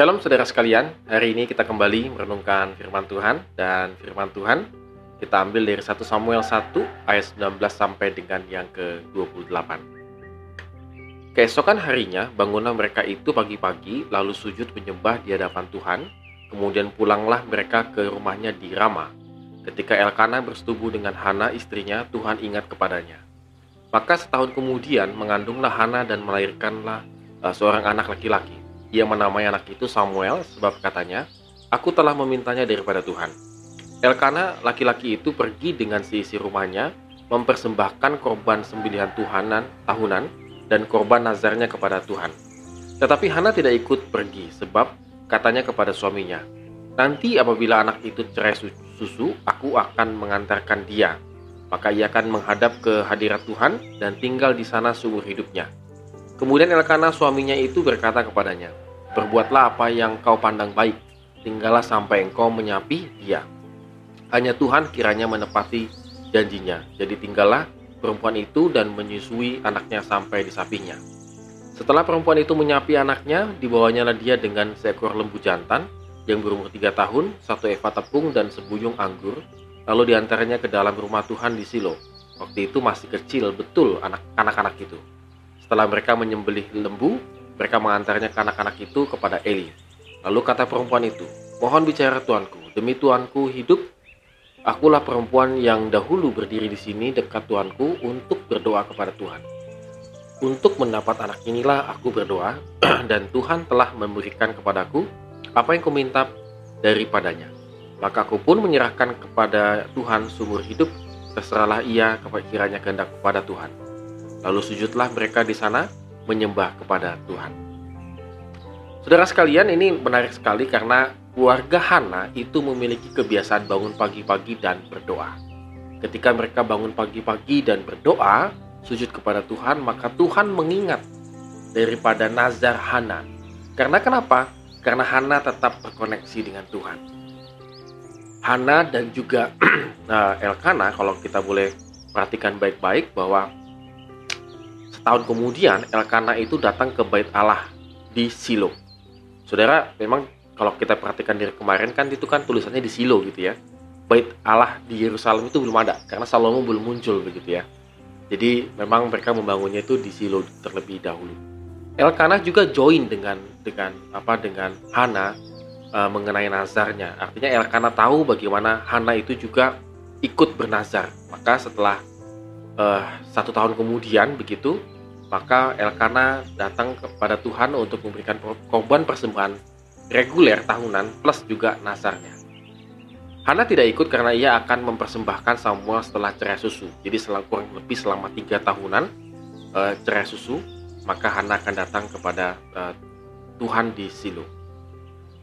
Shalom saudara sekalian, hari ini kita kembali merenungkan firman Tuhan dan firman Tuhan kita ambil dari 1 Samuel 1 ayat 19 sampai dengan yang ke-28. Keesokan harinya bangunlah mereka itu pagi-pagi lalu sujud menyembah di hadapan Tuhan, kemudian pulanglah mereka ke rumahnya di Rama. Ketika Elkana bersetubuh dengan Hana istrinya, Tuhan ingat kepadanya. Maka setahun kemudian mengandunglah Hana dan melahirkanlah uh, seorang anak laki-laki. Ia menamai anak itu Samuel sebab katanya, Aku telah memintanya daripada Tuhan. Elkana laki-laki itu pergi dengan seisi rumahnya mempersembahkan korban sembelihan Tuhanan tahunan dan korban nazarnya kepada Tuhan. Tetapi Hana tidak ikut pergi sebab katanya kepada suaminya, Nanti apabila anak itu cerai susu, aku akan mengantarkan dia. Maka ia akan menghadap ke hadirat Tuhan dan tinggal di sana seumur hidupnya. Kemudian Elkana suaminya itu berkata kepadanya, Berbuatlah apa yang kau pandang baik, tinggallah sampai engkau menyapi dia. Hanya Tuhan kiranya menepati janjinya. Jadi tinggallah perempuan itu dan menyusui anaknya sampai disapinya. Setelah perempuan itu menyapi anaknya, dibawanya dia dengan seekor lembu jantan yang berumur tiga tahun, satu eva tepung dan sebuyung anggur, lalu di antaranya ke dalam rumah Tuhan di Silo. Waktu itu masih kecil betul anak-anak itu. Setelah mereka menyembelih lembu, mereka mengantarnya ke anak-anak itu kepada Eli. Lalu kata perempuan itu, Mohon bicara tuanku, demi tuanku hidup, akulah perempuan yang dahulu berdiri di sini dekat tuanku untuk berdoa kepada Tuhan. Untuk mendapat anak inilah aku berdoa, dan Tuhan telah memberikan kepadaku apa yang kuminta daripadanya. Maka aku pun menyerahkan kepada Tuhan sumur hidup, terserahlah ia kiranya kehendak kepada Tuhan. Lalu sujudlah mereka di sana menyembah kepada Tuhan. Saudara sekalian, ini menarik sekali karena keluarga Hana itu memiliki kebiasaan bangun pagi-pagi dan berdoa. Ketika mereka bangun pagi-pagi dan berdoa, sujud kepada Tuhan, maka Tuhan mengingat daripada nazar Hana. Karena kenapa? Karena Hana tetap terkoneksi dengan Tuhan. Hana dan juga Elkana, kalau kita boleh perhatikan baik-baik bahwa Setahun kemudian Elkana itu datang ke bait Allah di Silo. Saudara, memang kalau kita perhatikan dari kemarin kan itu kan tulisannya di Silo gitu ya. Bait Allah di Yerusalem itu belum ada karena Salomo belum muncul begitu ya. Jadi memang mereka membangunnya itu di Silo terlebih dahulu. Elkana juga join dengan dengan apa dengan Hana uh, mengenai nazarnya. Artinya Elkana tahu bagaimana Hana itu juga ikut bernazar. Maka setelah uh, satu tahun kemudian begitu maka Elkana datang kepada Tuhan untuk memberikan korban persembahan reguler tahunan plus juga nasarnya. Hana tidak ikut karena ia akan mempersembahkan Samuel setelah cerai susu. Jadi selama kurang lebih selama tiga tahunan uh, cerai susu, maka Hana akan datang kepada uh, Tuhan di Silo.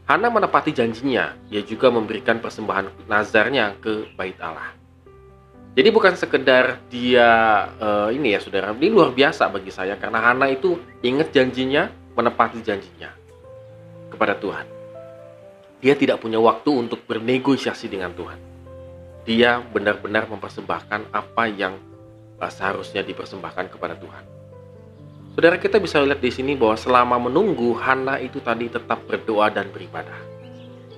Hana menepati janjinya, ia juga memberikan persembahan nazarnya ke bait Allah. Jadi bukan sekedar dia uh, ini ya saudara, ini luar biasa bagi saya karena Hana itu ingat janjinya, menepati janjinya kepada Tuhan. Dia tidak punya waktu untuk bernegosiasi dengan Tuhan. Dia benar-benar mempersembahkan apa yang uh, seharusnya dipersembahkan kepada Tuhan. Saudara kita bisa lihat di sini bahwa selama menunggu Hana itu tadi tetap berdoa dan beribadah.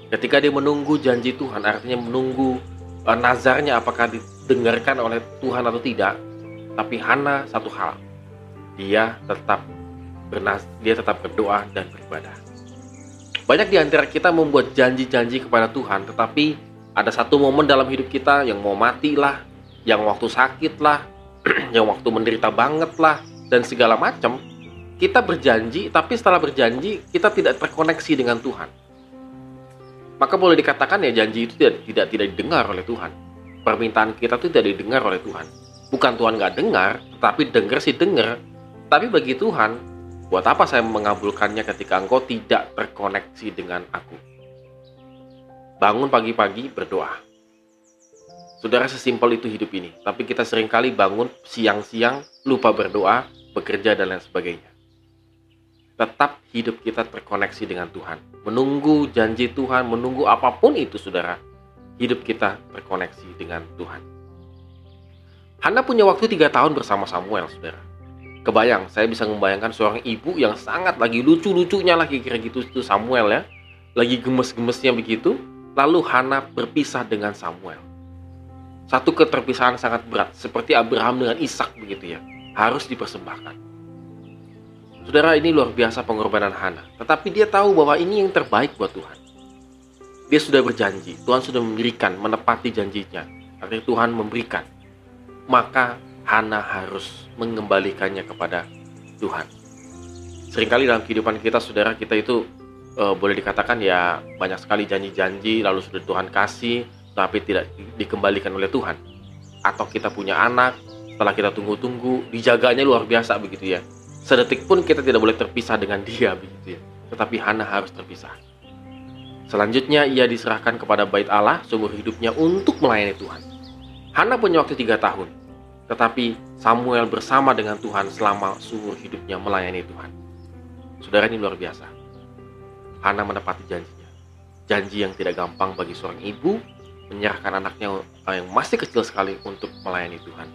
Ketika dia menunggu janji Tuhan, artinya menunggu uh, nazarnya apakah didengarkan oleh Tuhan atau tidak, tapi Hana satu hal, dia tetap bernaz, dia tetap berdoa dan beribadah. Banyak di antara kita membuat janji-janji kepada Tuhan, tetapi ada satu momen dalam hidup kita yang mau mati lah, yang waktu sakit lah, yang waktu menderita banget lah, dan segala macam. Kita berjanji, tapi setelah berjanji kita tidak terkoneksi dengan Tuhan. Maka boleh dikatakan ya janji itu tidak tidak, tidak didengar oleh Tuhan permintaan kita itu tidak didengar oleh Tuhan. Bukan Tuhan nggak dengar, tapi dengar sih dengar. Tapi bagi Tuhan, buat apa saya mengabulkannya ketika engkau tidak terkoneksi dengan aku? Bangun pagi-pagi berdoa. Saudara sesimpel itu hidup ini, tapi kita sering kali bangun siang-siang, lupa berdoa, bekerja, dan lain sebagainya. Tetap hidup kita terkoneksi dengan Tuhan. Menunggu janji Tuhan, menunggu apa pun itu saudara, hidup kita terkoneksi dengan Tuhan. Hana punya waktu tiga tahun bersama Samuel, saudara. Kebayang, saya bisa membayangkan seorang ibu yang sangat lagi lucu-lucunya lagi kira gitu itu Samuel ya. Lagi gemes-gemesnya begitu, lalu Hana berpisah dengan Samuel. Satu keterpisahan sangat berat, seperti Abraham dengan Ishak begitu ya. Harus dipersembahkan. Saudara ini luar biasa pengorbanan Hana, tetapi dia tahu bahwa ini yang terbaik buat Tuhan. Dia sudah berjanji, Tuhan sudah memberikan, menepati janjinya. Artinya Tuhan memberikan. Maka Hana harus mengembalikannya kepada Tuhan. Seringkali dalam kehidupan kita, saudara kita itu e, boleh dikatakan ya banyak sekali janji-janji lalu sudah Tuhan kasih, tapi tidak dikembalikan oleh Tuhan. Atau kita punya anak, setelah kita tunggu-tunggu, dijaganya luar biasa begitu ya. Sedetik pun kita tidak boleh terpisah dengan dia begitu ya. Tetapi Hana harus terpisah. Selanjutnya ia diserahkan kepada bait Allah seumur hidupnya untuk melayani Tuhan. Hana punya waktu tiga tahun tetapi Samuel bersama dengan Tuhan selama seumur hidupnya melayani Tuhan. Saudara ini luar biasa. Hana menepati janjinya. Janji yang tidak gampang bagi seorang ibu menyerahkan anaknya yang masih kecil sekali untuk melayani Tuhan.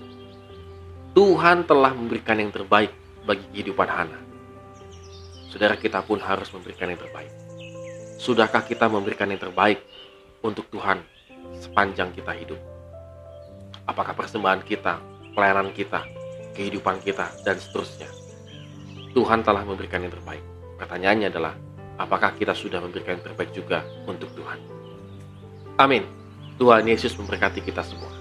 Tuhan telah memberikan yang terbaik bagi kehidupan Hana. Saudara kita pun harus memberikan yang terbaik. Sudahkah kita memberikan yang terbaik untuk Tuhan sepanjang kita hidup? Apakah persembahan kita pelayanan kita, kehidupan kita, dan seterusnya. Tuhan telah memberikan yang terbaik. Pertanyaannya adalah, apakah kita sudah memberikan yang terbaik juga untuk Tuhan? Amin. Tuhan Yesus memberkati kita semua.